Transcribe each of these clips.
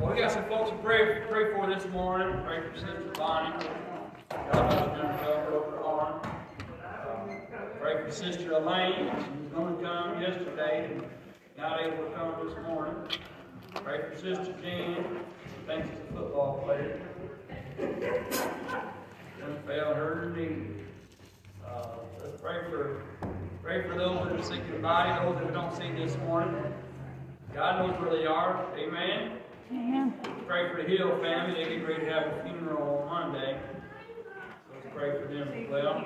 Well, we got some folks to pray, pray for this morning. Pray for Sister Bonnie. God done well for her arm. Pray for Sister Elaine. She was going to come yesterday and not able to come this morning. Pray for Sister Jean. She thinks she's a football player. Done failed her knee. Uh, let's pray for pray for those that are sick in the body, those that we don't see this morning. God knows where they are. Amen. Amen. Pray for the Hill family. They get ready to have a funeral on Monday. So let's pray for them as well.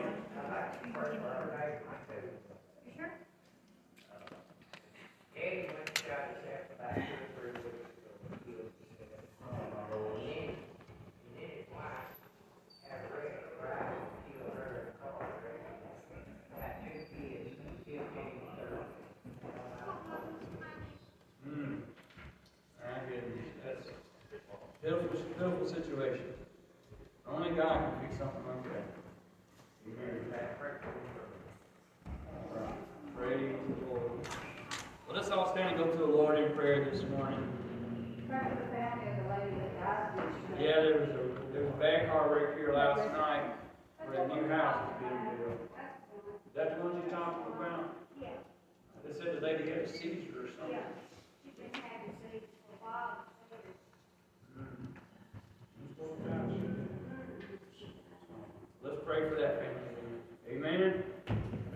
Hmm. My goodness, that's a pitiful, pitiful situation. God can something like that. Amen. All right. Praise the Lord. Well, let's all stand and go to the Lord in prayer this morning. Pray for the family of the lady that died this year. Yeah, there was a, there was a bad car wreck here last night where a new house is being built. Is that the one you're talking about? Yeah, They said the lady had a seizure or something. yeah. She's been having seeds for a while. Let's for that family. Amen.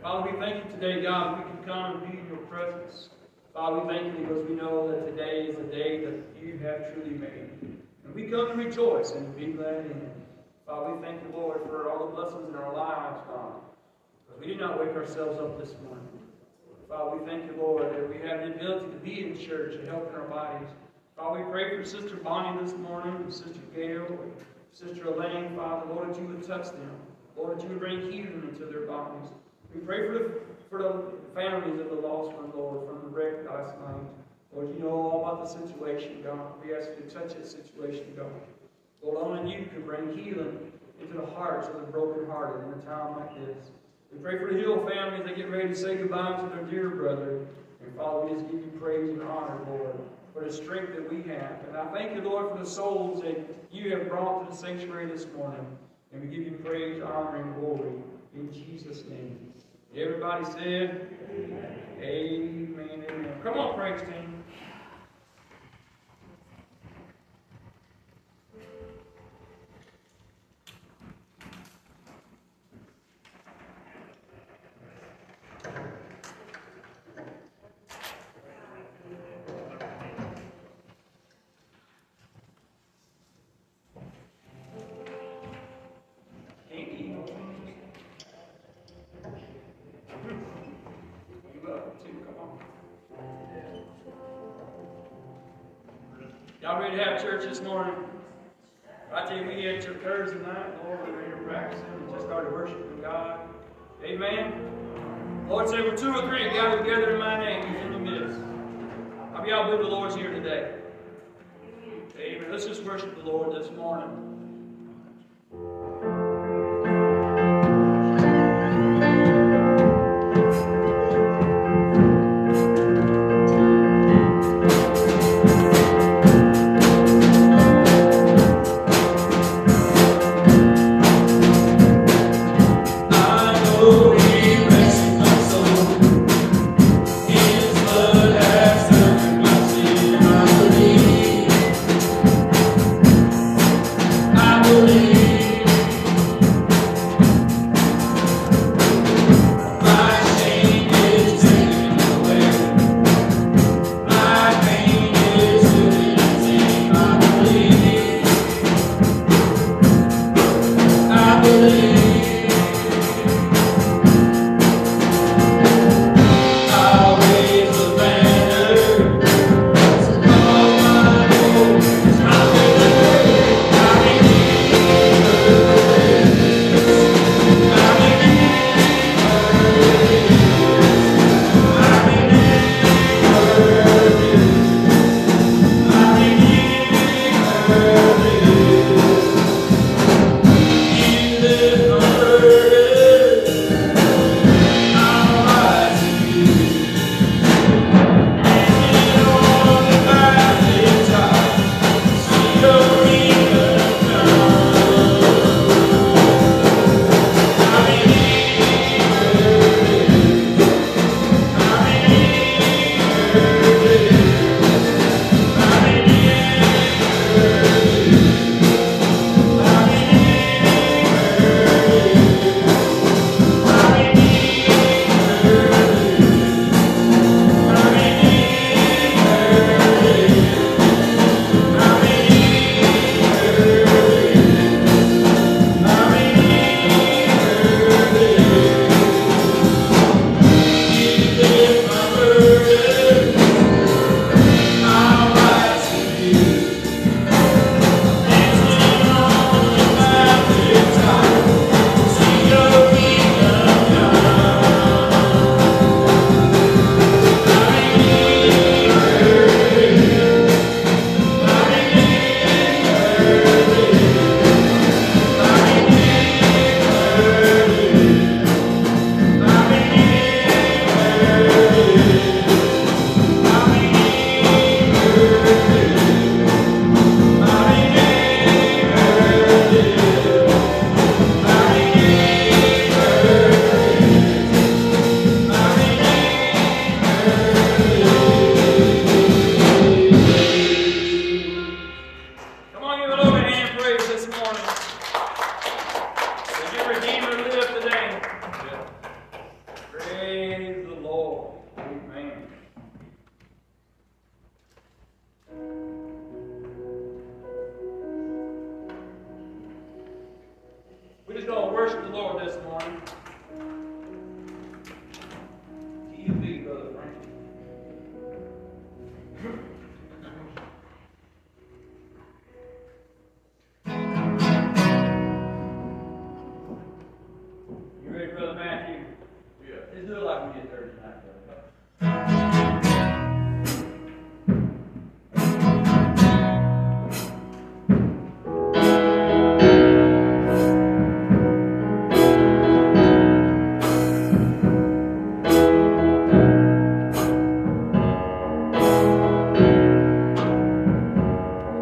Father, we thank you today, God, we can come and be in your presence. Father, we thank you because we know that today is a day that you have truly made. And we come to rejoice and to be glad in it. Father, we thank you, Lord, for all the blessings in our lives, God. Because we did not wake ourselves up this morning. Father, we thank you, Lord, that we have the ability to be in church and help in our bodies. Father, we pray for Sister Bonnie this morning, Sister Gail, Sister Elaine, Father, Lord, that you would touch them. Lord, that you would bring healing into their bodies. We pray for the, for the families of the lost one, Lord, from the wreck last night. Lord, you know all about the situation, God. We ask you to touch that situation, God. Lord, only you can bring healing into the hearts of the brokenhearted in a time like this. We pray for the Hill family as they get ready to say goodbye to their dear brother. And Father, we just give you praise and honor, Lord, for the strength that we have. And I thank you, Lord, for the souls that you have brought to the sanctuary this morning. And we give you praise, honor, and glory in Jesus' name. Everybody said, Amen. Amen. Come on, praise team. Believe the Lord's here today? Amen. Let's just worship the Lord this morning.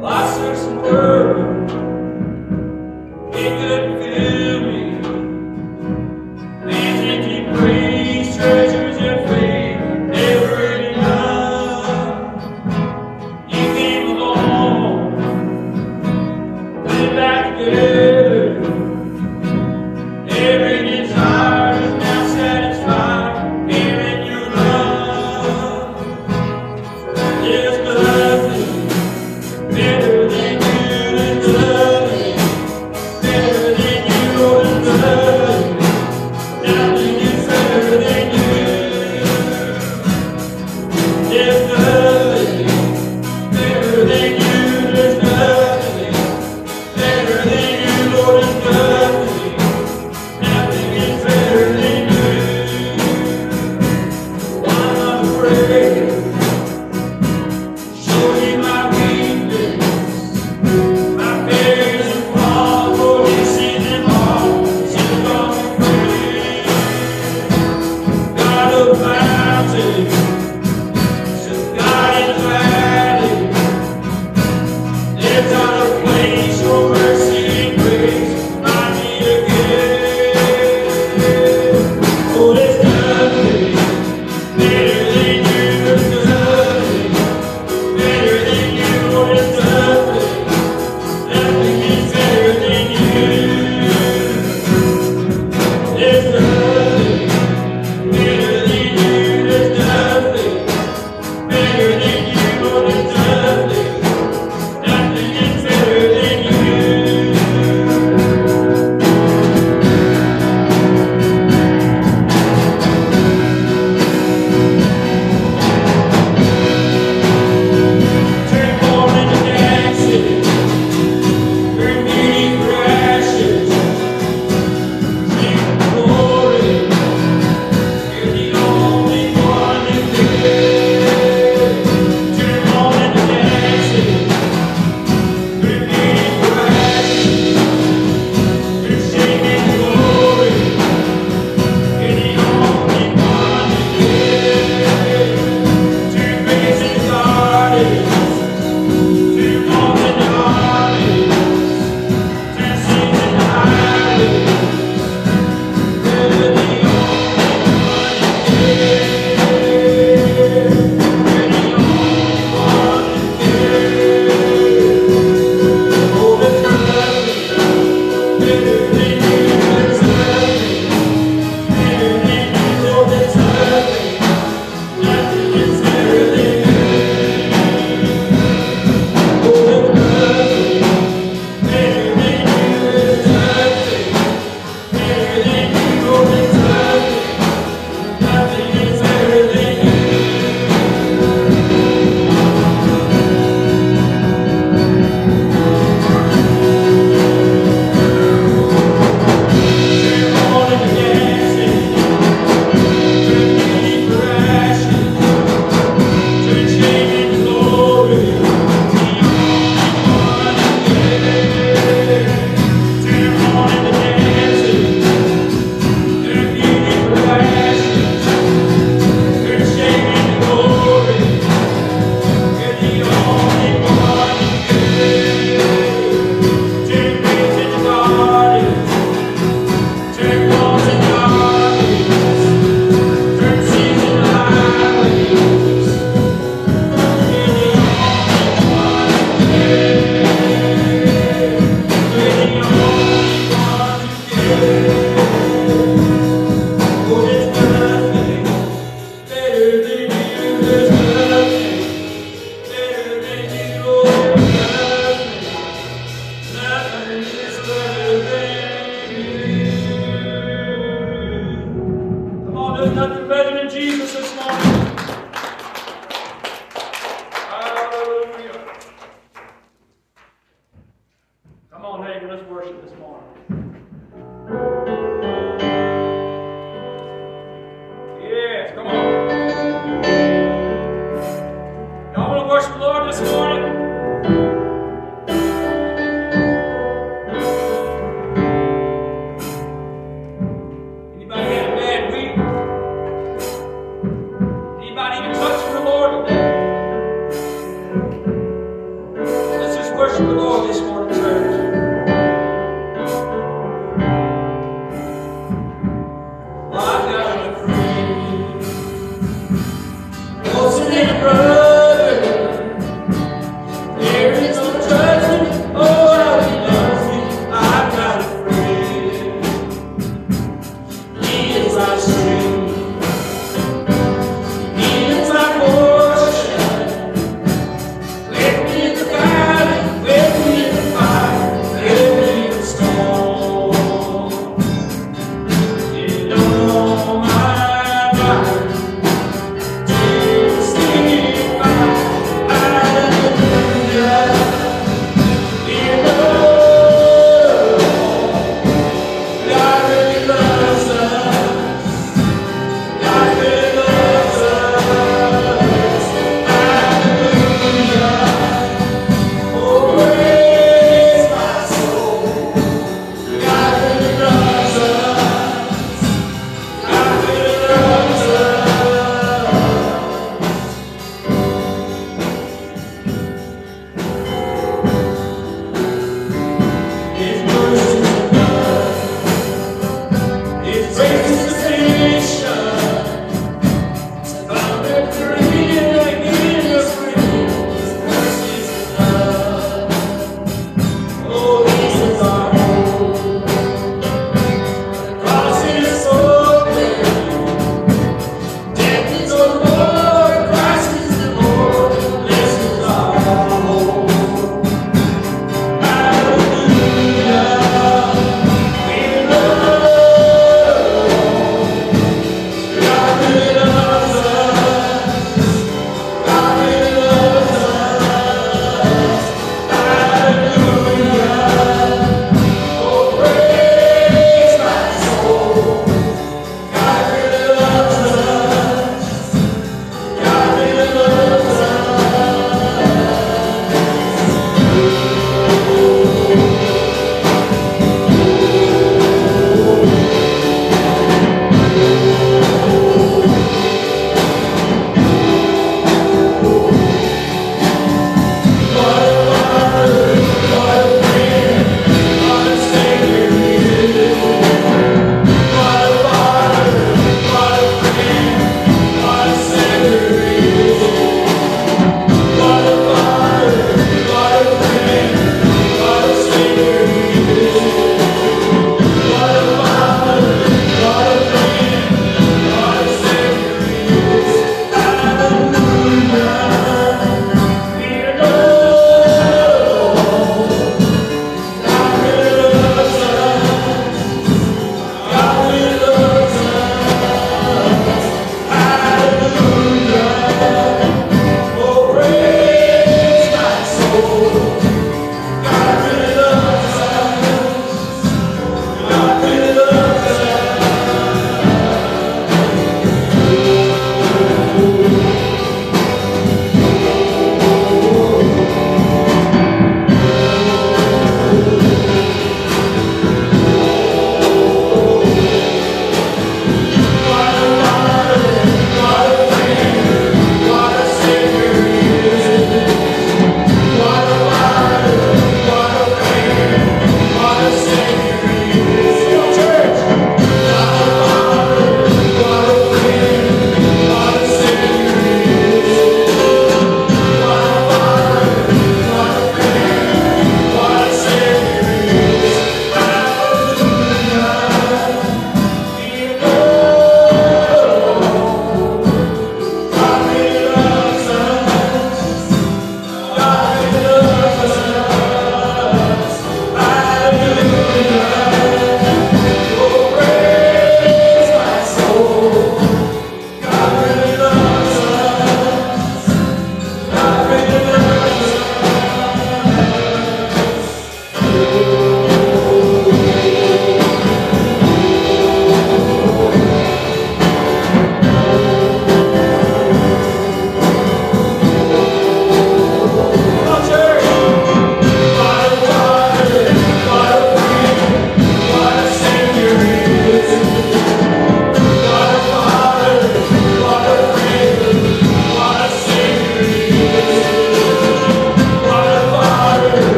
Well, I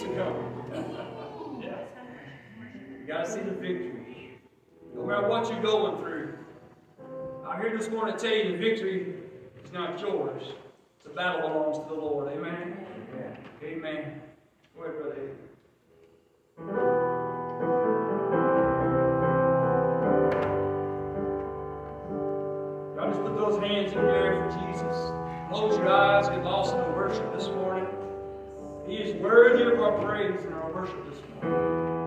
You want to come. Yeah. You got to see the victory. No matter what you're going through. I'm here this morning to tell you the victory is not yours. The battle belongs to the Lord. Amen. Amen. Go ahead, Brother Y'all just put those hands in the air for Jesus. Close your eyes, get lost in the worship this morning. He is worthy of our praise and our worship this morning.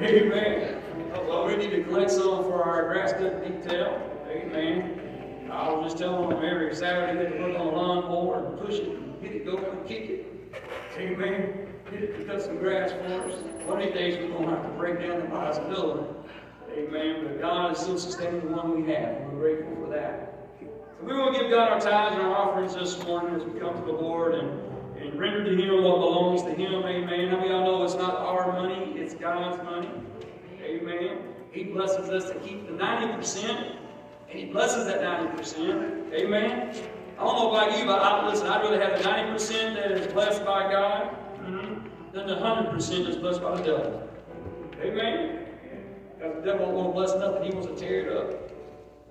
Amen. Well, we need to collect some for our grass cutting detail. Amen. I was just telling them every Saturday they put on a lawnmower and push it and get it go and kick it. Amen. Get it to cut some grass for us. One of these days we're going to have to break down us another. Amen. But God is still sustaining the one we have. We're grateful for that. So we will give God our tithes and our offerings this morning as we come to the Lord and, and render to Him what belongs to Him. Amen. Many of y'all know it's not our money, it's God's money? Amen. He blesses us to keep the 90%, and He blesses that 90%. Amen. I don't know about you, but I, listen, I'd rather have the 90% that is blessed by God mm-hmm, than the 100% that's blessed by the devil. Amen. Because the devil won't bless nothing, he wants to tear it up.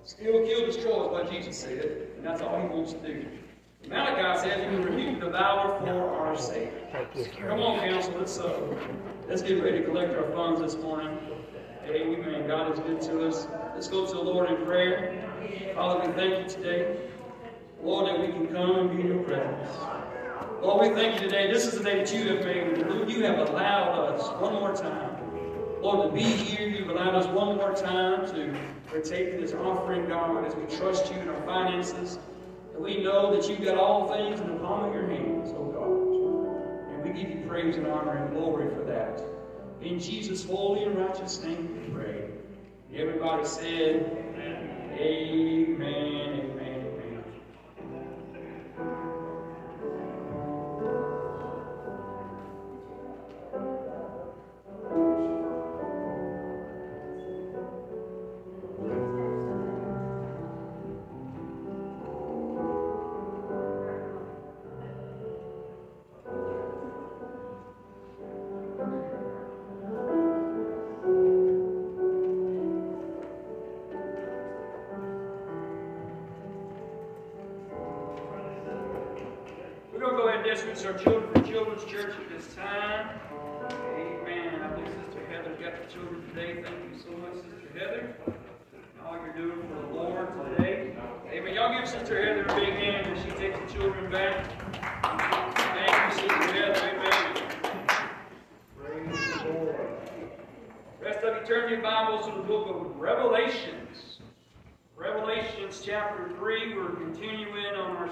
Steal, kill, destroy is what Jesus said, and that's all he wants to do. Malachi says he will rebuke the devourer for our sake. Come on, council, let's, uh, let's get ready to collect our funds this morning. Amen. God is good to us. Let's go to the Lord in prayer. Father, we thank you today. Lord, that we can come and be in your presence. Lord, we thank you today. This is the day that you have made. Lord, you have allowed us one more time. Lord, to be here, you've allowed us one more time to partake in this offering, God, as we trust you in our finances. And we know that you've got all things in the palm of your hands, oh God. And we give you praise and honor and glory for that. In Jesus' holy and righteous name we pray. Everybody said, Amen, amen, amen.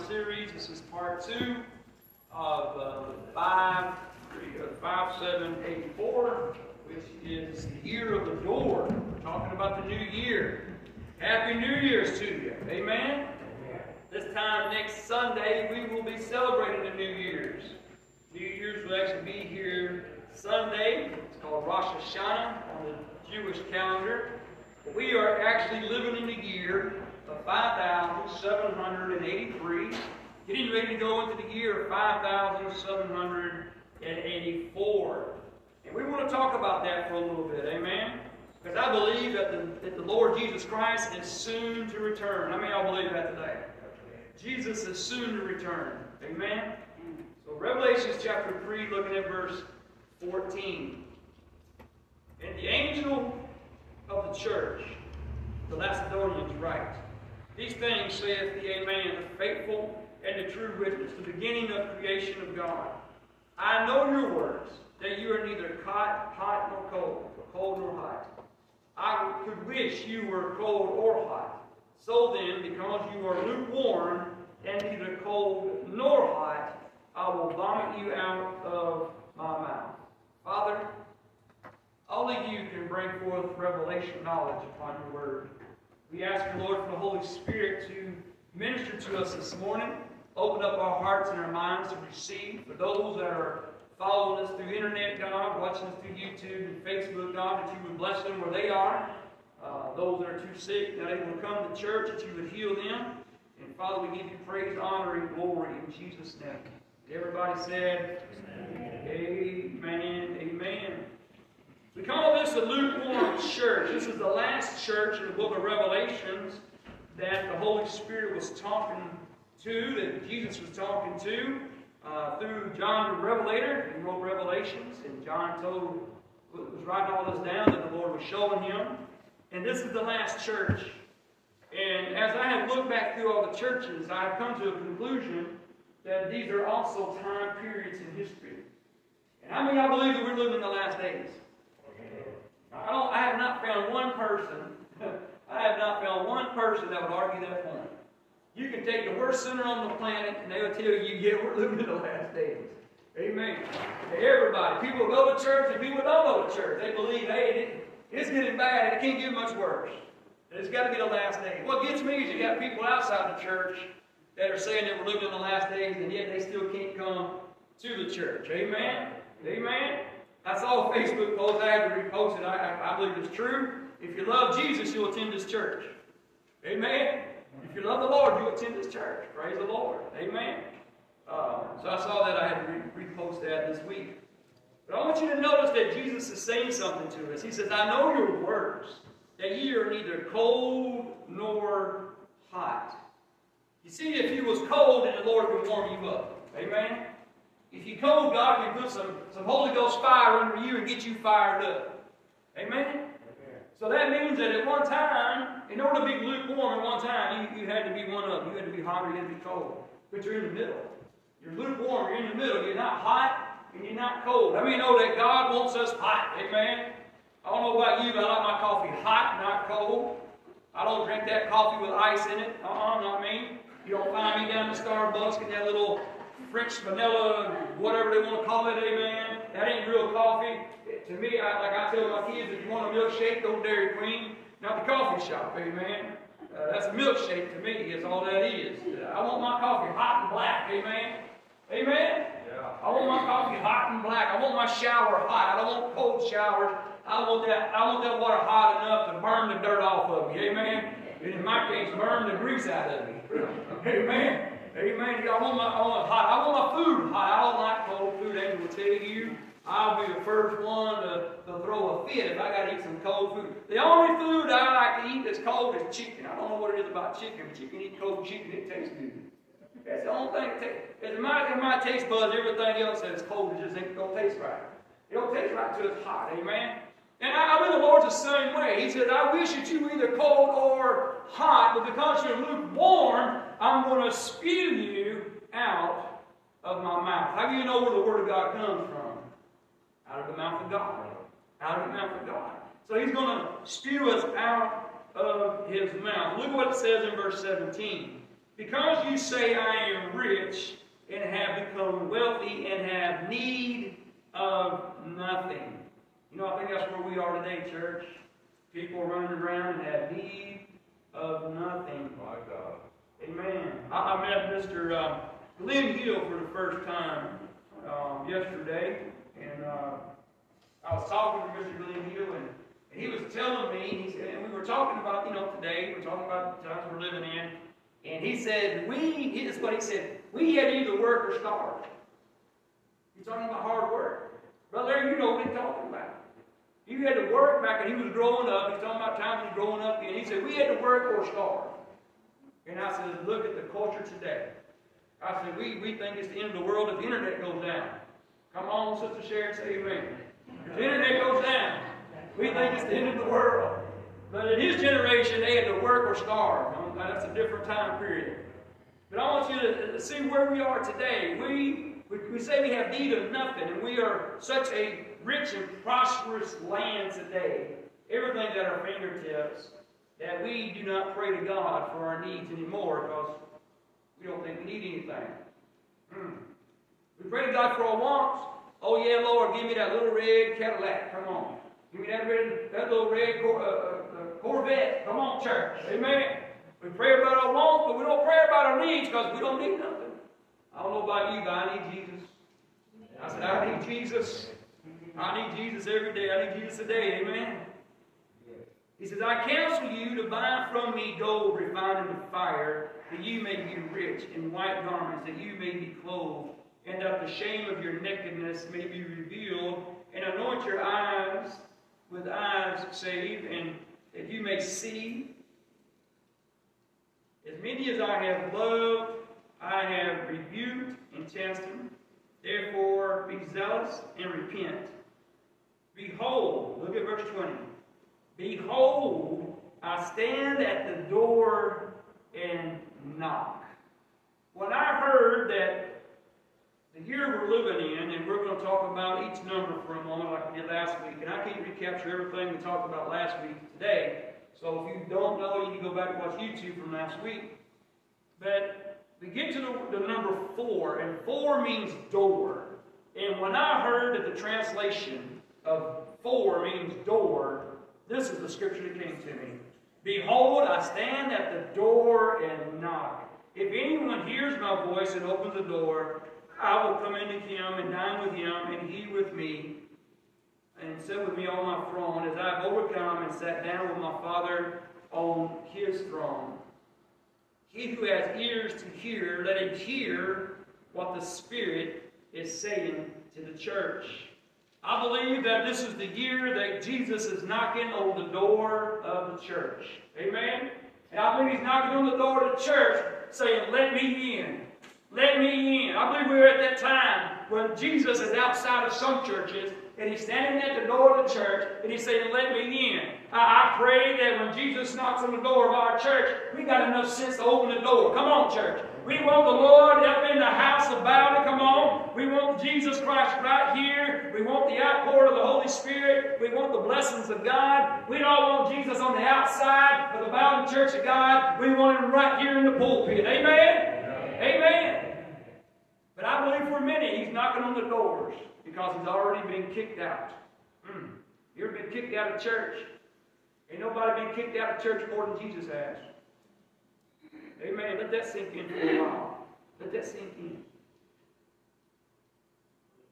Series. This is part 2 of uh, 5, 3, uh, 5, 7, 8, 4, which is the year of the door. We're talking about the new year. Happy New Year's to you. Amen? This time next Sunday, we will be celebrating the New Year's. New Year's will actually be here Sunday. It's called Rosh Hashanah on the Jewish calendar. We are actually living in the year 5,783, getting ready to go into the year 5,784. And we want to talk about that for a little bit, amen? Because I believe that the, that the Lord Jesus Christ is soon to return. I mean, y'all believe that today? Jesus is soon to return, amen? So Revelations chapter 3, looking at verse 14. And the angel of the church, the Macedonians write, These things saith the Amen, the faithful and the true witness, the beginning of creation of God. I know your works, that you are neither hot, hot nor cold, or cold nor hot. I could wish you were cold or hot. So then, because you are lukewarm and neither cold nor hot, I will vomit you out of my mouth. Father, only you can bring forth revelation knowledge upon your word. We ask you, Lord, for the Holy Spirit to minister to us this morning. Open up our hearts and our minds to receive. For those that are following us through internet, God, watching us through YouTube and Facebook, God, that you would bless them where they are. Uh, those that are too sick, that they will come to church, that you would heal them. And Father, we give you praise, honor, and glory in Jesus' name. Everybody said, Amen, amen. We call this a lukewarm church. This is the last church in the book of Revelations that the Holy Spirit was talking to, that Jesus was talking to uh, through John the Revelator. He wrote Revelations, and John told, was writing all this down that the Lord was showing him. And this is the last church. And as I have looked back through all the churches, I have come to a conclusion that these are also time periods in history. And I mean, I believe that we're living in the last days. I, don't, I have not found one person, I have not found one person that would argue that point. You can take the worst sinner on the planet, and they will tell you, yeah, we're living in the last days. Amen. Everybody, people go to church, and people don't go to church. They believe, hey, it's getting bad, and it can't get much worse. It's got to be the last days. What gets me is you got people outside the church that are saying that we're living in the last days, and yet they still can't come to the church. Amen. Amen. I saw a Facebook post. I had to repost it. I, I, I believe it's true. If you love Jesus, you'll attend this church. Amen. If you love the Lord, you'll attend this church. Praise the Lord. Amen. Uh, so I saw that. I had to re- repost that this week. But I want you to notice that Jesus is saying something to us. He says, I know your works, that ye are neither cold nor hot. You see, if you was cold, then the Lord would warm you up. Amen? If you cold, oh God can put some, some Holy Ghost fire under you and get you fired up. Amen? So that means that at one time, in order to be lukewarm at one time, you, you had to be one of them. You had to be hot or you had to be cold. But you're in the middle. You're lukewarm, you're in the middle. You're not hot and you're not cold. How many know that God wants us hot? Amen? I don't know about you, but I like my coffee hot, not cold. I don't drink that coffee with ice in it. Uh-uh, not me. You don't find me down to Starbucks getting that little French vanilla, whatever they want to call it, amen. That ain't real coffee. To me, I, like I tell my kids, if you want a milkshake, go to Dairy Queen, not the coffee shop, amen. Uh, that's a milkshake to me, is all that is. I want my coffee hot and black, amen. Amen? Yeah. I want my coffee hot and black. I want my shower hot. I don't want cold showers. I want that, I want that water hot enough to burn the dirt off of me, amen. And in my case, burn the grease out of me. Amen. Amen. I want my I want hot. I want my food hot. I don't like cold food. Angel will tell you. I'll be the first one to, to throw a fit if I got to eat some cold food. The only food I like to eat that's cold is chicken. I don't know what it is about chicken. But you can eat cold chicken, it tastes good. That's the only thing. That tastes. In my, in my taste buds, everything else that's cold, it just ain't gonna taste right. It don't taste right until it's hot. Amen. And I, I believe the Lord's the same way. He says, I wish that you were either cold or hot, but because you're lukewarm, I'm going to spew you out of my mouth. How do you know where the Word of God comes from? Out of the mouth of God. Out of the mouth of God. So He's going to spew us out of His mouth. Look what it says in verse 17. Because you say, I am rich, and have become wealthy, and have need of nothing. You know, I think that's where we are today, church. People running around and have need of nothing. My God. Amen. I, I met Mr. Uh, Glenn Hill for the first time um, yesterday, and uh, I was talking to Mr. Glenn Hill, and, and he was telling me, he said, and we were talking about, you know, today, we're talking about the times we're living in, and he said, we, this is what he said, we had either work or starve. He's talking about hard work. Brother, you know what he's talking about. You had to work back when he was growing up. He's talking about times he's growing up, and he said, we had to work or starve. And I said, look at the culture today. I said, we, we think it's the end of the world if the internet goes down. Come on, Sister Sharon, say amen. If the internet goes down, we think it's the end of the world. But in his generation, they had to work or starve. That's a different time period. But I want you to see where we are today. We, we, say we have need of nothing, and we are such a rich and prosperous land today. Everything at our fingertips that we do not pray to God for our needs anymore because we don't think we need anything. Hmm. We pray to God for our wants. Oh, yeah, Lord, give me that little red Cadillac. Come on. Give me that, red, that little red Cor- uh, uh, Corvette. Come on, church. Amen. We pray about our wants, but we don't pray about our needs because we don't need nothing. I don't know about you, but I need Jesus. I said, I need Jesus. I need Jesus every day. I need Jesus today. Amen. He says, I counsel you to buy from me gold refined in the fire, that you may be rich, in white garments, that you may be clothed, and that the shame of your nakedness may be revealed, and anoint your eyes, with eyes saved, and that you may see. As many as I have loved, I have rebuked and chastened. Therefore, be zealous and repent. Behold, look at verse 20. Behold, I stand at the door and knock. When I heard that the year we're living in, and we're going to talk about each number for a moment like we did last week, and I can't recapture everything we talked about last week today. So if you don't know, you can go back and watch YouTube from last week. But we get to the, the number four, and four means door. And when I heard that the translation of four means door, this is the scripture that came to me. Behold, I stand at the door and knock. If anyone hears my voice and opens the door, I will come into him and dine with him, and he with me, and sit with me on my throne, as I have overcome and sat down with my Father on his throne. He who has ears to hear, let him hear what the Spirit is saying to the church. I believe that this is the year that Jesus is knocking on the door of the church. Amen? And I believe he's knocking on the door of the church saying, Let me in. Let me in. I believe we're at that time when Jesus is outside of some churches and he's standing at the door of the church and he's saying, Let me in. I, I pray that when Jesus knocks on the door of our church, we got enough sense to open the door. Come on, church. We want the Lord up in the house of Bowden. Come on. We want Jesus Christ right here. We want the outpour of the Holy Spirit. We want the blessings of God. We don't want Jesus on the outside of the Bowden Church of God. We want Him right here in the pulpit. Amen? Amen. But I believe for many, He's knocking on the doors because He's already been kicked out. Hmm. You ever been kicked out of church? Ain't nobody been kicked out of church more than Jesus has. Amen. Let that sink in for a while. Let that sink in.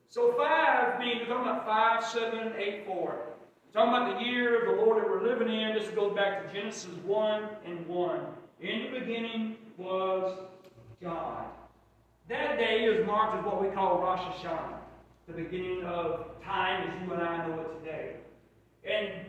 So five means we're talking about five, seven, eight, four. We're talking about the year of the Lord that we're living in. This goes back to Genesis 1 and 1. In the beginning was God. That day is marked as what we call Rosh Hashanah, the beginning of time as you and I know it today. And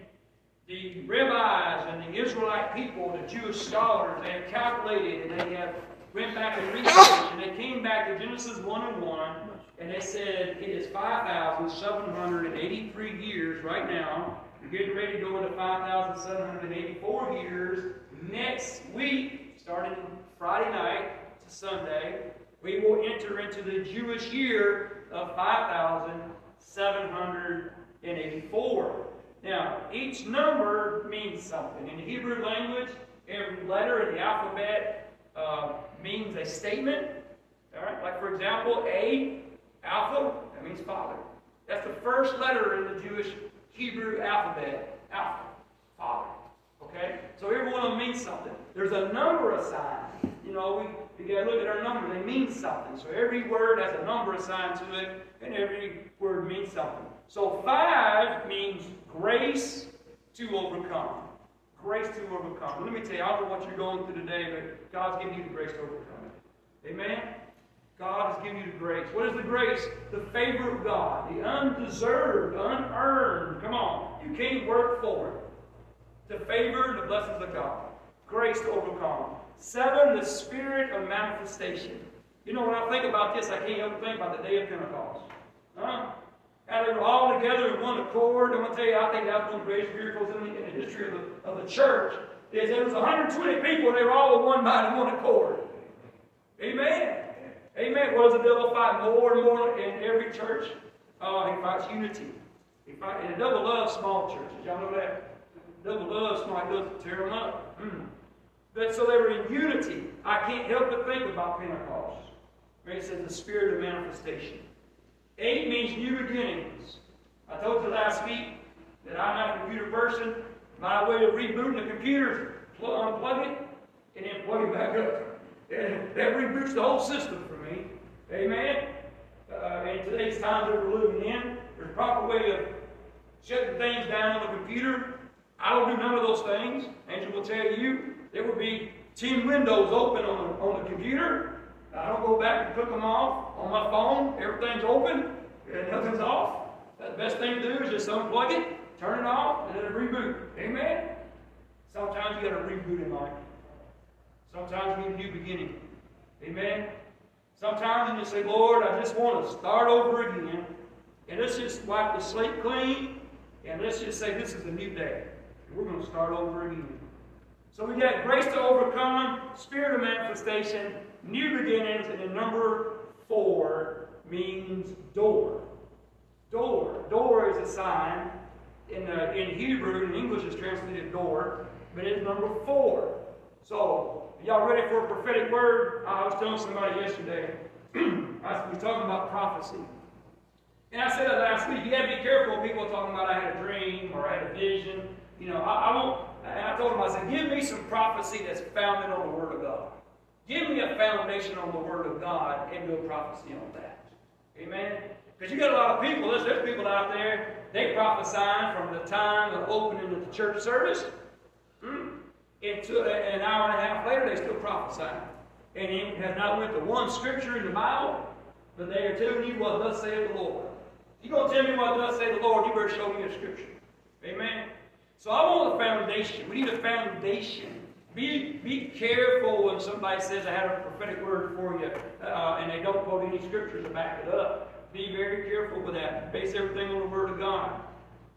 the rabbis and the Israelite people, the Jewish scholars, they have calculated and they have went back and researched and they came back to Genesis 1 and 1 and they said it is 5,783 years right now. We're getting ready to go into 5,784 years. Next week, starting Friday night to Sunday, we will enter into the Jewish year of 5,784. Now, each number means something. In the Hebrew language, every letter in the alphabet uh, means a statement. All right, like for example, A, Alpha, that means father. That's the first letter in the Jewish Hebrew alphabet. Alpha, father. Okay? So every one of them means something. There's a number assigned. You know, we, we got to look at our number. They mean something. So every word has a number assigned to it, and every word means something. So five means grace to overcome. Grace to overcome. Let me tell you, I don't know what you're going through today, but God's giving you the grace to overcome it. Amen? God has given you the grace. What is the grace? The favor of God, the undeserved, unearned. Come on, you can't work for it. The favor, the blessings of God. Grace to overcome. Seven, the spirit of manifestation. You know, when I think about this, I can't help but think about the day of Pentecost. Huh? And they were all together in one accord. I'm going to tell you, I think that was one of the greatest miracles in the, in the history of the, of the church. There was 120 people, and they were all in one mind in one accord. Amen. Amen. What does the devil fight more and more in every church? Uh, he fights unity. He fight, and the devil loves small churches. Y'all know that? The devil loves small. He does tear them up. Mm. But so they were in unity. I can't help but think about Pentecost. It says the spirit of manifestation. Eight means new beginnings. I told you last week that I'm not a computer person. My way of rebooting the computer is unplug it and then plug it back up. And that reboots the whole system for me. Amen? Uh, in today's times that we're living in, there's a proper way of shutting things down on the computer. I don't do none of those things. Angel will tell you there will be 10 windows open on the, on the computer. I don't go back and click them off on my phone. Everything's open and nothing's off. The best thing to do is just unplug it turn it off, and then reboot. Amen? Sometimes you got to reboot in life. Sometimes you need a new beginning. Amen? Sometimes you just say, Lord, I just want to start over again. And let's just wipe the slate clean. And let's just say this is a new day. And we're going to start over again. So we got grace to overcome, spirit of manifestation, new beginnings, and then number four means door. Door. Door is a sign. In, uh, in Hebrew, in English, is translated door, but it's number four. So, y'all ready for a prophetic word? I was telling somebody yesterday, I was talking about prophecy. And I said that last week. You got to be careful people talking about I had a dream or I had a vision. You know, I, I won't. And I told him, I said, give me some prophecy that's founded on the Word of God. Give me a foundation on the Word of God and do a prophecy on that. Amen? Because you got a lot of people, there's, there's people out there, they prophesy from the time of opening of the church service hmm, an hour and a half later, they still prophesy. And it has not went to one scripture in the Bible, but they are telling you what thus saith the Lord. You're going to tell me what thus saith the Lord, you better show me a scripture. Amen? We need a foundation. Be, be careful when somebody says, I have a prophetic word for you, uh, and they don't quote any scriptures to back it up. Be very careful with that. Base everything on the Word of God.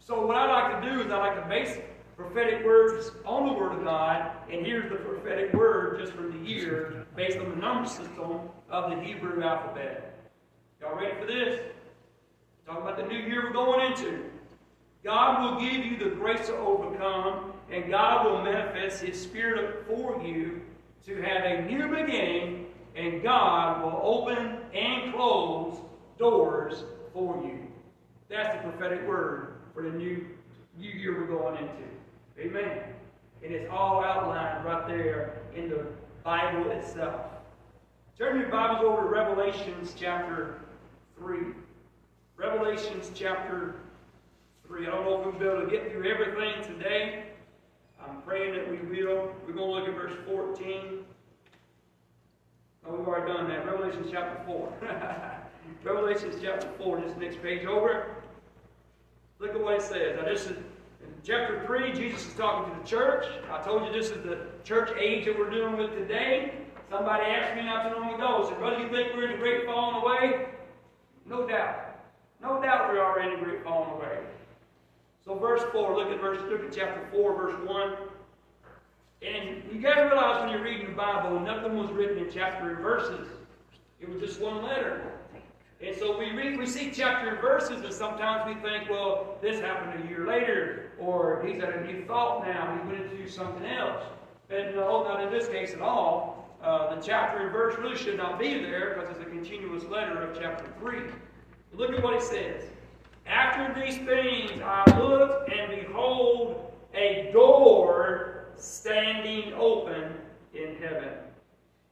So what I like to do is I like to base prophetic words on the Word of God, and here's the prophetic word just for the year based on the number system of the Hebrew alphabet. Y'all ready for this? Talk about the new year we're going into. God will give you the grace to overcome, and God will manifest His Spirit for you to have a new beginning, and God will open and close doors for you. That's the prophetic word for the new, new year we're going into. Amen. And it's all outlined right there in the Bible itself. Turn your Bibles over to Revelations chapter 3. Revelations chapter 3. I don't know if we'll be able to get through everything today. I'm praying that we will. We're going to look at verse 14. Oh, we've already done that. Revelation chapter 4. Revelation chapter 4, this next page over. Look at what it says. Now, this is in chapter 3, Jesus is talking to the church. I told you this is the church age that we're dealing with today. Somebody asked me not too long ago, said, Brother, you think we're in the great falling away? No doubt. No doubt we are in the great falling away. So verse 4, look at verse, look at chapter 4, verse 1. And you got to realize when you're reading the Bible, nothing was written in chapter and verses. It was just one letter. And so we read, we see chapter and verses, and sometimes we think, well, this happened a year later, or he's had a new thought now, he went into something else. And no, not in this case at all. Uh, the chapter and verse really should not be there because it's a continuous letter of chapter 3. Look at what he says. After these things I looked, and behold, a door standing open in heaven.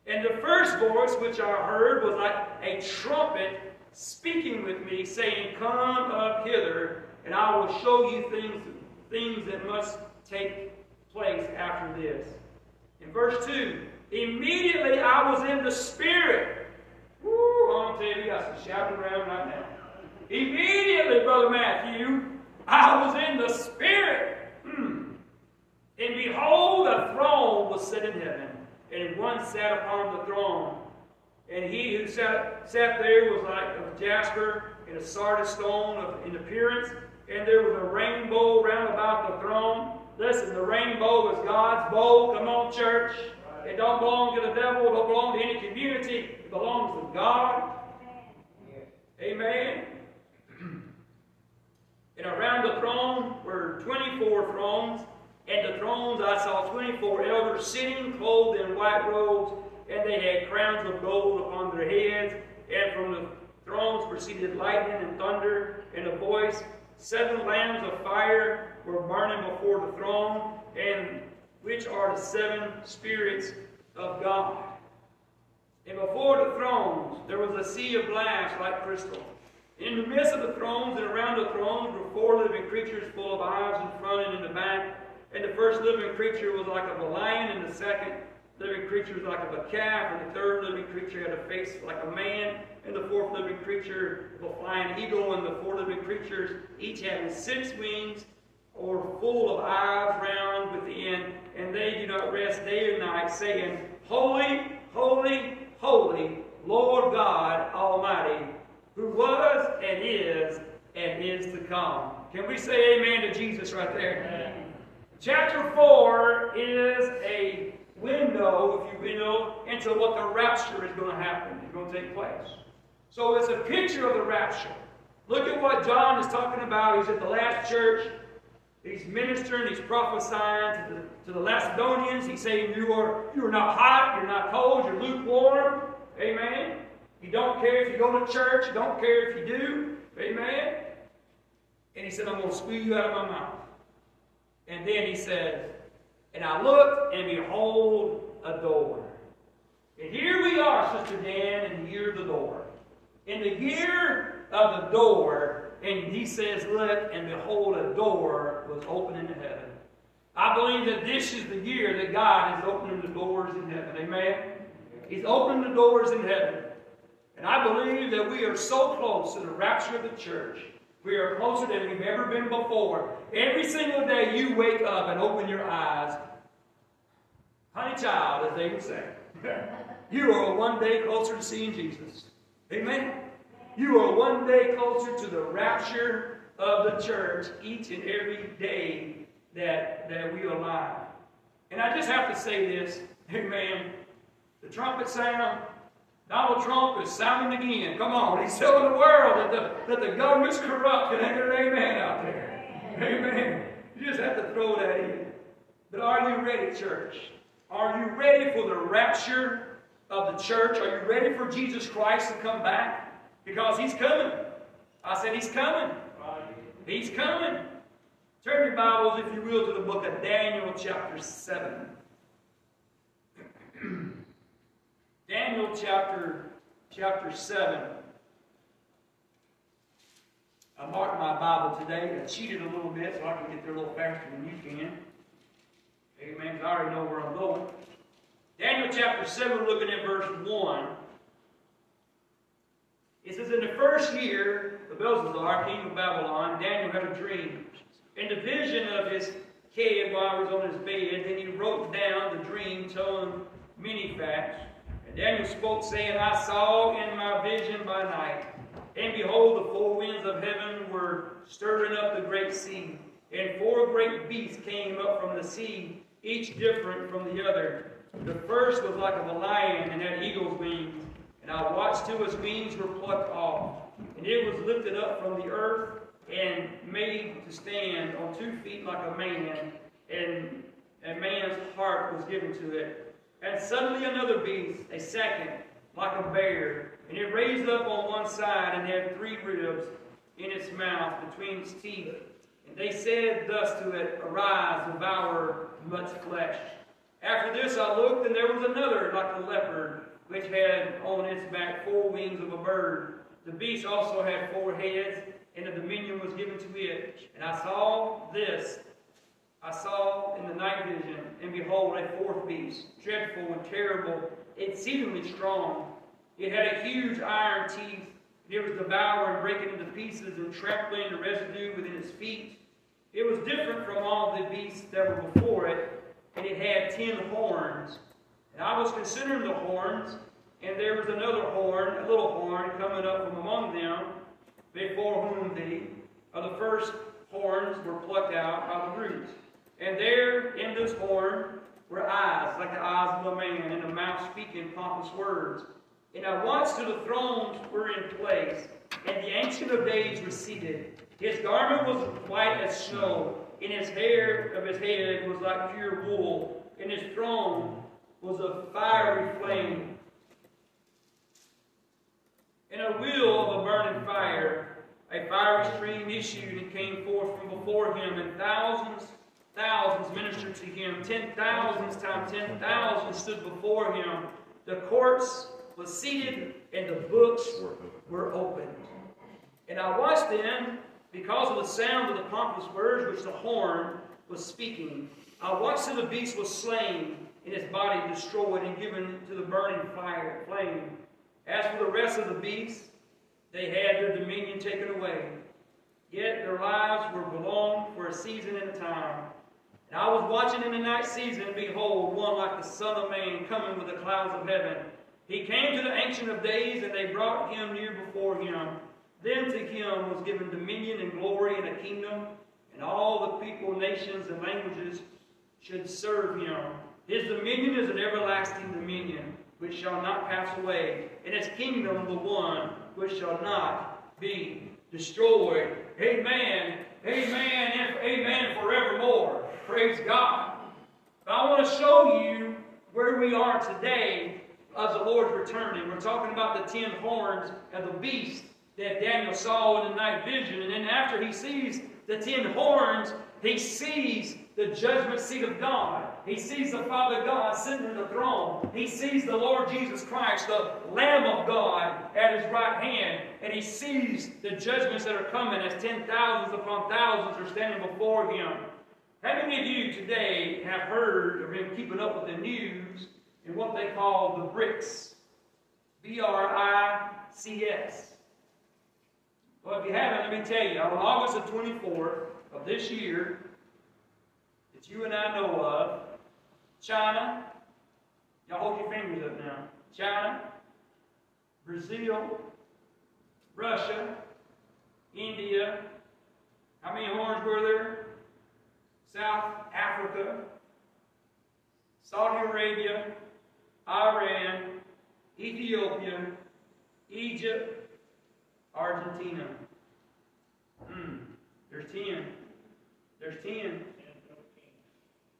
And the first voice which I heard was like a trumpet speaking with me, saying, Come up hither, and I will show you things, things that must take place after this. In verse 2, immediately I was in the Spirit. Woo, I'm telling you, some shouting around right now. Immediately, Brother Matthew, I was in the Spirit. Hmm. And behold, a throne was set in heaven, and one sat upon the throne. And he who sat, sat there was like of jasper and a sardis stone of, in appearance, and there was a rainbow round about the throne. Listen, the rainbow is God's bow. Come on, church. It don't belong to the devil, it don't belong to any community. It belongs to God. Amen. And around the throne were 24 thrones, and the thrones I saw 24 elders sitting, clothed in white robes, and they had crowns of gold upon their heads, and from the thrones proceeded lightning and thunder, and a voice. Seven lamps of fire were burning before the throne, and which are the seven spirits of God. And before the thrones there was a sea of glass like crystal. In the midst of the thrones and around the thrones were four living creatures full of eyes in front and in the back. And the first living creature was like of a lion, and the second living creature was like of a calf, and the third living creature had a face like a man, and the fourth living creature was a flying eagle, and the four living creatures, each having six wings, or full of eyes round within, and they do not rest day or night, saying, holy, holy, Lord God Almighty, who was and is and is to come. Can we say amen to Jesus right there? Amen. Chapter 4 is a window, if you will, into what the rapture is going to happen, is going to take place. So it's a picture of the rapture. Look at what John is talking about. He's at the last church. He's ministering, he's prophesying to the, to the Macedonians. He's saying, you are, you are not hot, you're not cold, you're lukewarm. Amen. You don't care if you go to church, you don't care if you do. Amen. And he said, I'm going to spew you out of my mouth. And then he said, And I looked, and behold, a door. And here we are, Sister Dan, in the year of the door. In the year of the door, and he says, Look, and behold, a door was opened into heaven. I believe that this is the year that God is opening the doors in heaven. Amen? He's opening the doors in heaven. And I believe that we are so close to the rapture of the church. We are closer than we've ever been before. Every single day you wake up and open your eyes. Honey child, as they would say. you are one day closer to seeing Jesus. Amen? You are one day closer to the rapture of the church each and every day that, that we are alive. And I just have to say this, amen. The trumpet sound, Donald Trump is sounding again. Come on, he's telling the world that the, that the government's corrupt. And ain't an amen out there? Amen. You just have to throw that in. But are you ready, church? Are you ready for the rapture of the church? Are you ready for Jesus Christ to come back? Because he's coming. I said he's coming. He's coming. Turn your Bibles, if you will, to the book of Daniel, chapter 7. Daniel chapter, chapter 7. I marked my Bible today. I cheated a little bit so I can get there a little faster than you can. Amen. I already know where I'm going. Daniel chapter 7, looking at verse 1. It says, In the first year of Belshazzar, king of Babylon, Daniel had a dream. In the vision of his head while he was on his bed, then he wrote down the dream, telling many facts. Daniel spoke, saying, I saw in my vision by night, and behold, the four winds of heaven were stirring up the great sea. And four great beasts came up from the sea, each different from the other. The first was like a lion and had eagle's wings. And I watched till his wings were plucked off, and it was lifted up from the earth and made to stand on two feet like a man, and a man's heart was given to it. And suddenly another beast, a second, like a bear, and it raised up on one side and had three ribs in its mouth between its teeth. And they said thus to it, Arise, devour much flesh. After this I looked, and there was another like a leopard which had on its back four wings of a bird. The beast also had four heads, and the dominion was given to it. And I saw this, I saw in the night vision, and behold, a fourth beast, dreadful and terrible, exceedingly strong. It had a huge iron teeth. and It was devouring, breaking into pieces, and trampling the residue within its feet. It was different from all the beasts that were before it, and it had ten horns and I was considering the horns, and there was another horn, a little horn, coming up from among them, before whom the, uh, the first horns were plucked out by the roots. And there in this horn were eyes, like the eyes of a man, and a mouth speaking pompous words. And at once till the thrones were in place, and the Ancient of Days was seated. His garment was white as snow, and his hair of his head was like pure wool, and his throne was a fiery flame. In a wheel of a burning fire, a fiery stream issued and came forth from before him, and thousands, thousands ministered to him. Ten thousands times ten thousands stood before him. The courts was seated, and the books were opened. And I watched then, because of the sound of the pompous words which the horn was speaking, I watched till the beast was slain and his body destroyed and given to the burning fire, flame. As for the rest of the beasts, they had their dominion taken away. Yet their lives were belonged for a season and a time. And I was watching in the night season, and behold, one like the Son of Man coming with the clouds of heaven. He came to the Ancient of Days, and they brought him near before him. Then to him was given dominion and glory and a kingdom, and all the people, nations, and languages should serve him. His dominion is an everlasting dominion, which shall not pass away, and his kingdom the one which shall not be destroyed. Amen. Amen. And amen forevermore. Praise God. But I want to show you where we are today as the Lord's returning. We're talking about the ten horns of the beast that Daniel saw in the night vision. And then after he sees the ten horns, he sees the judgment seat of God. He sees the Father God sitting in the throne. He sees the Lord Jesus Christ, the Lamb of God, at his right hand. And he sees the judgments that are coming as ten thousands upon thousands are standing before him. How many of you today have heard or been keeping up with the news in what they call the BRICS? B R I C S. Well, if you haven't, let me tell you, on August the 24th of this year, that you and I know of, China, y'all hold your fingers up now. China, Brazil, Russia, India, how many horns were there? South Africa, Saudi Arabia, Iran, Ethiopia, Egypt, Argentina. Hmm, there's 10. There's 10.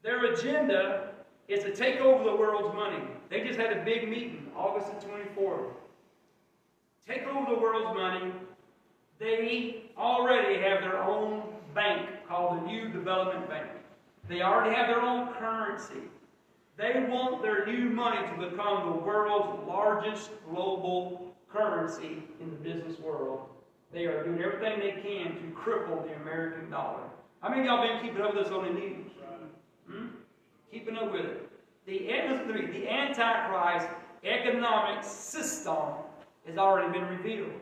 Their agenda is to take over the world's money. They just had a big meeting, August the 24th. Take over the world's money. They already have their own bank called the New Development Bank. They already have their own currency. They want their new money to become the world's largest global currency in the business world. They are doing everything they can to cripple the American dollar. How many of y'all been keeping up with this on the news? Hmm? Keeping up with it. The, the Antichrist economic system has already been revealed.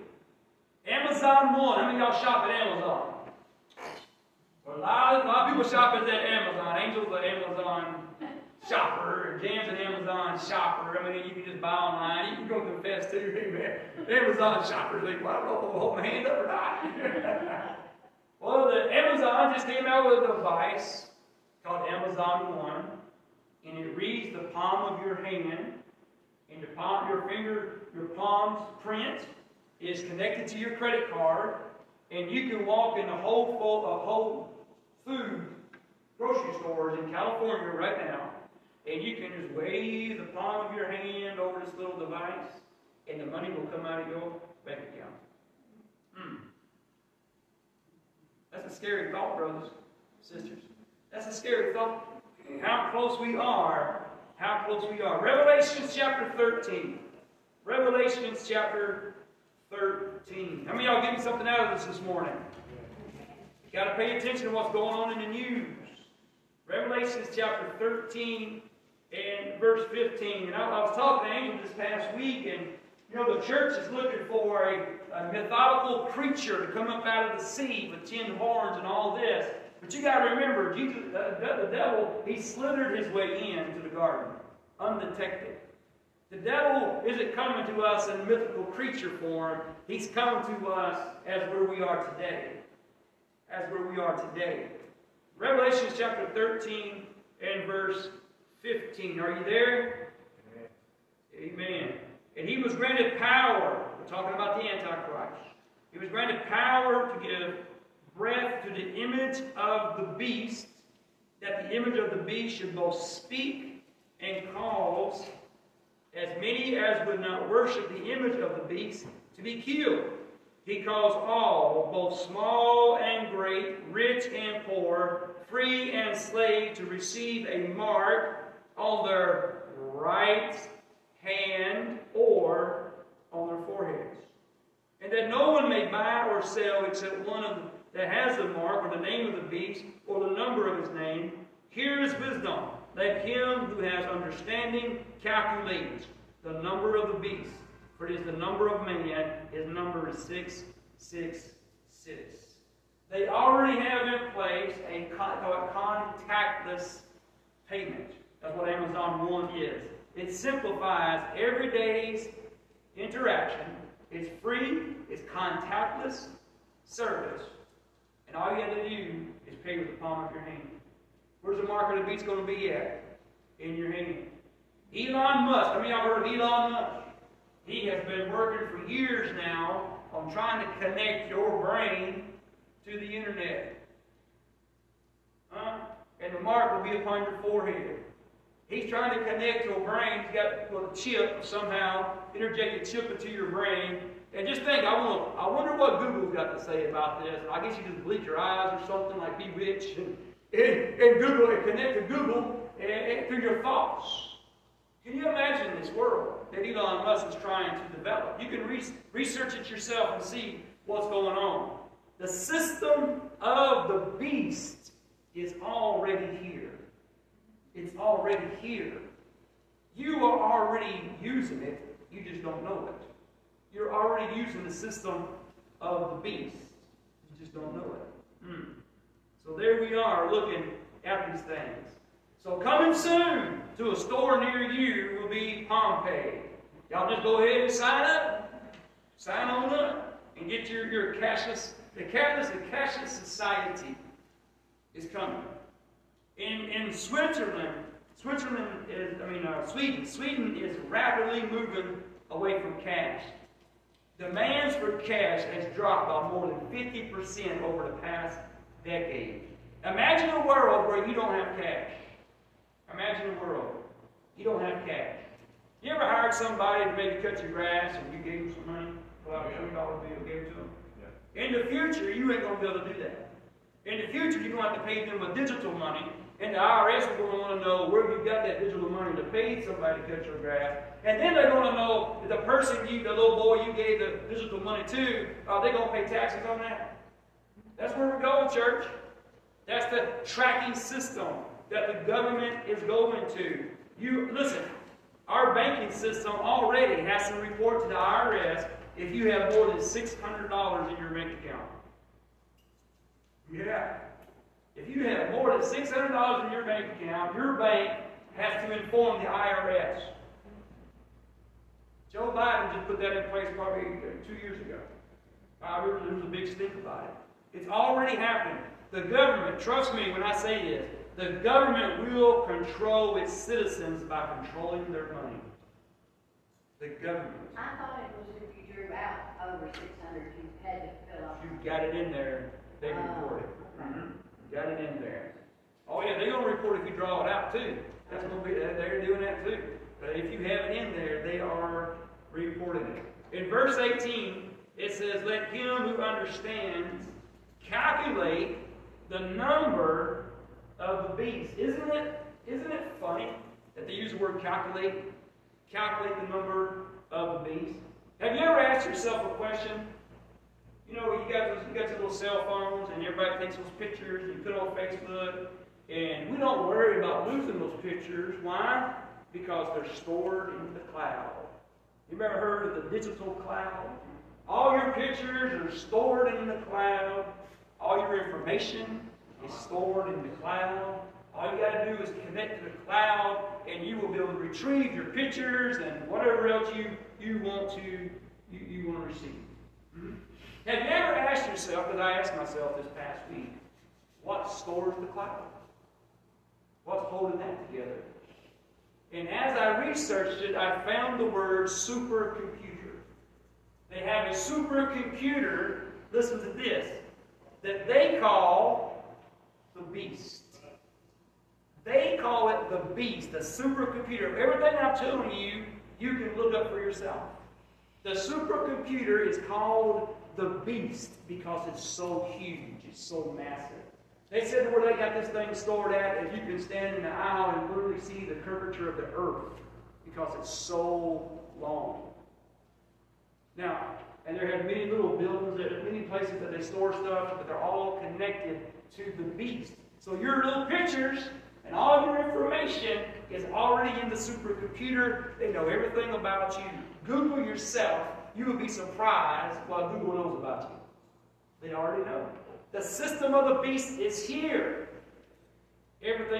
Amazon One. How many y'all shop at Amazon? A lot, of, a lot of people shop at Amazon. Angel's an Amazon shopper. Jan's an Amazon shopper. I mean, you can just buy online. You can go confess to your amen. Amazon shoppers like, well, I don't know if hold my hand up or not. well, the Amazon just came out with a device called Amazon One, and it reads the palm of your hand, and your palm, your finger, your palm's print is connected to your credit card, and you can walk in a whole full, a whole food grocery stores in California right now, and you can just wave the palm of your hand over this little device, and the money will come out of your bank account. Hmm. That's a scary thought, brothers, sisters. That's a scary thought. How close we are. How close we are. Revelations chapter 13. Revelations chapter 13. How many y'all getting something out of this this morning? Got to pay attention to what's going on in the news. Revelations chapter 13 and verse 15. And I, I was talking to Angel this past week, and you know, the church is looking for a, a methodical creature to come up out of the sea with ten horns and all this. But you got to remember, Jesus, uh, the devil, he slithered his way into the garden, undetected. The devil isn't coming to us in mythical creature form. He's coming to us as where we are today as where we are today. Revelation chapter 13 and verse 15. Are you there? Amen. Amen. And he was granted power. We're talking about the Antichrist. He was granted power to give breath to the image of the beast, that the image of the beast should both speak and cause as many as would not worship the image of the beast to be killed. He calls all, both small and great, rich and poor, free and slave, to receive a mark on their right hand or on their foreheads. And that no one may buy or sell except one of that has the mark or the name of the beast or the number of his name. Here is wisdom. Let him who has understanding calculate the number of the beast for it is the number of man, his number is 666. They already have in place a contactless payment. That's what Amazon One is. It simplifies everyday's interaction. It's free, it's contactless service. And all you have to do is pay with the palm of your hand. Where's the mark of the beast going to be at? In your hand. Elon Musk. I mean, I've heard of Elon Musk. He has been working for years now on trying to connect your brain to the internet. Huh? And the mark will be upon your forehead. He's trying to connect your brain. He's got a chip somehow, interject a chip into your brain. And just think, I, want, I wonder what Google's got to say about this. I guess you just bleach your eyes or something like be rich and, and, and Google and connect to Google and, and through your thoughts. Can you imagine this world that Elon Musk is trying to develop? You can re- research it yourself and see what's going on. The system of the beast is already here. It's already here. You are already using it, you just don't know it. You're already using the system of the beast. You just don't know it. Hmm. So there we are looking at these things. So coming soon to a store near you will be Pompeii. Y'all just go ahead and sign up. Sign on up and get your, your cashless, the cashless, the cashless society is coming. In, in Switzerland, Switzerland is, I mean, uh, Sweden, Sweden is rapidly moving away from cash. Demands for cash has dropped by more than 50% over the past decade. Imagine a world where you don't have cash. Imagine a world. You don't have cash. You ever hired somebody to maybe cut your grass and you gave them some money? Pull out a $20 bill, gave it to them? Yeah. In the future, you ain't going to be able to do that. In the future, you're going to have to pay them with digital money, and the IRS is going to want to know where you got that digital money to pay somebody to cut your grass. And then they're going to know the person you, the little boy you gave the digital money to, are they going to pay taxes on that? That's where we're going, church. That's the tracking system that the government is going to. You listen, our banking system already has to report to the IRS if you have more than $600 in your bank account. Yeah. If you have more than $600 in your bank account, your bank has to inform the IRS. Joe Biden just put that in place probably two years ago. Uh, there was a big stink about it. It's already happening. The government, trust me when I say this, the government will control its citizens by controlling their money. The government. I thought it was if you drew out over six hundred, you had to fill out. You got it in there, they Oh, report it. okay. Mhm. Got it in there. Oh yeah, they're gonna report if you draw it out too. That's gonna be, they're doing that too. But if you have it in there, they are reporting it. In verse 18, it says, Let him who understands calculate the number of the beast. Isn't it, isn't it funny that they use the word calculate? Calculate the number of the beast. Have you ever asked yourself a question? You know, you got those, you got your little cell phones, and everybody takes those pictures and you put on Facebook, and we don't worry about losing those pictures. Why? Because they're stored in the cloud. You ever heard of the digital cloud? All your pictures are stored in the cloud. All your information is stored in the cloud. All you got to do is connect to the cloud, and you will be able to retrieve your pictures and whatever else you, you want to you, you want to receive. Hmm? Have you ever asked yourself, because I asked myself this past week, what stores the cloud? What's holding that together? And as I researched it, I found the word supercomputer. They have a supercomputer, listen to this, that they call the beast. They call it the beast, the supercomputer. Everything I'm telling you, you can look up for yourself. The supercomputer is called the beast because it's so huge, it's so massive. They said where they got this thing stored at, if you can stand in the aisle and literally see the curvature of the earth because it's so long. Now, and there have many little buildings, there many places that they store stuff, but they're all connected to the beast. So your little pictures and all your information is already in the supercomputer. They know everything about you. Google yourself. You will be surprised what Google knows about you. They already know. The system of the beast is here. Everything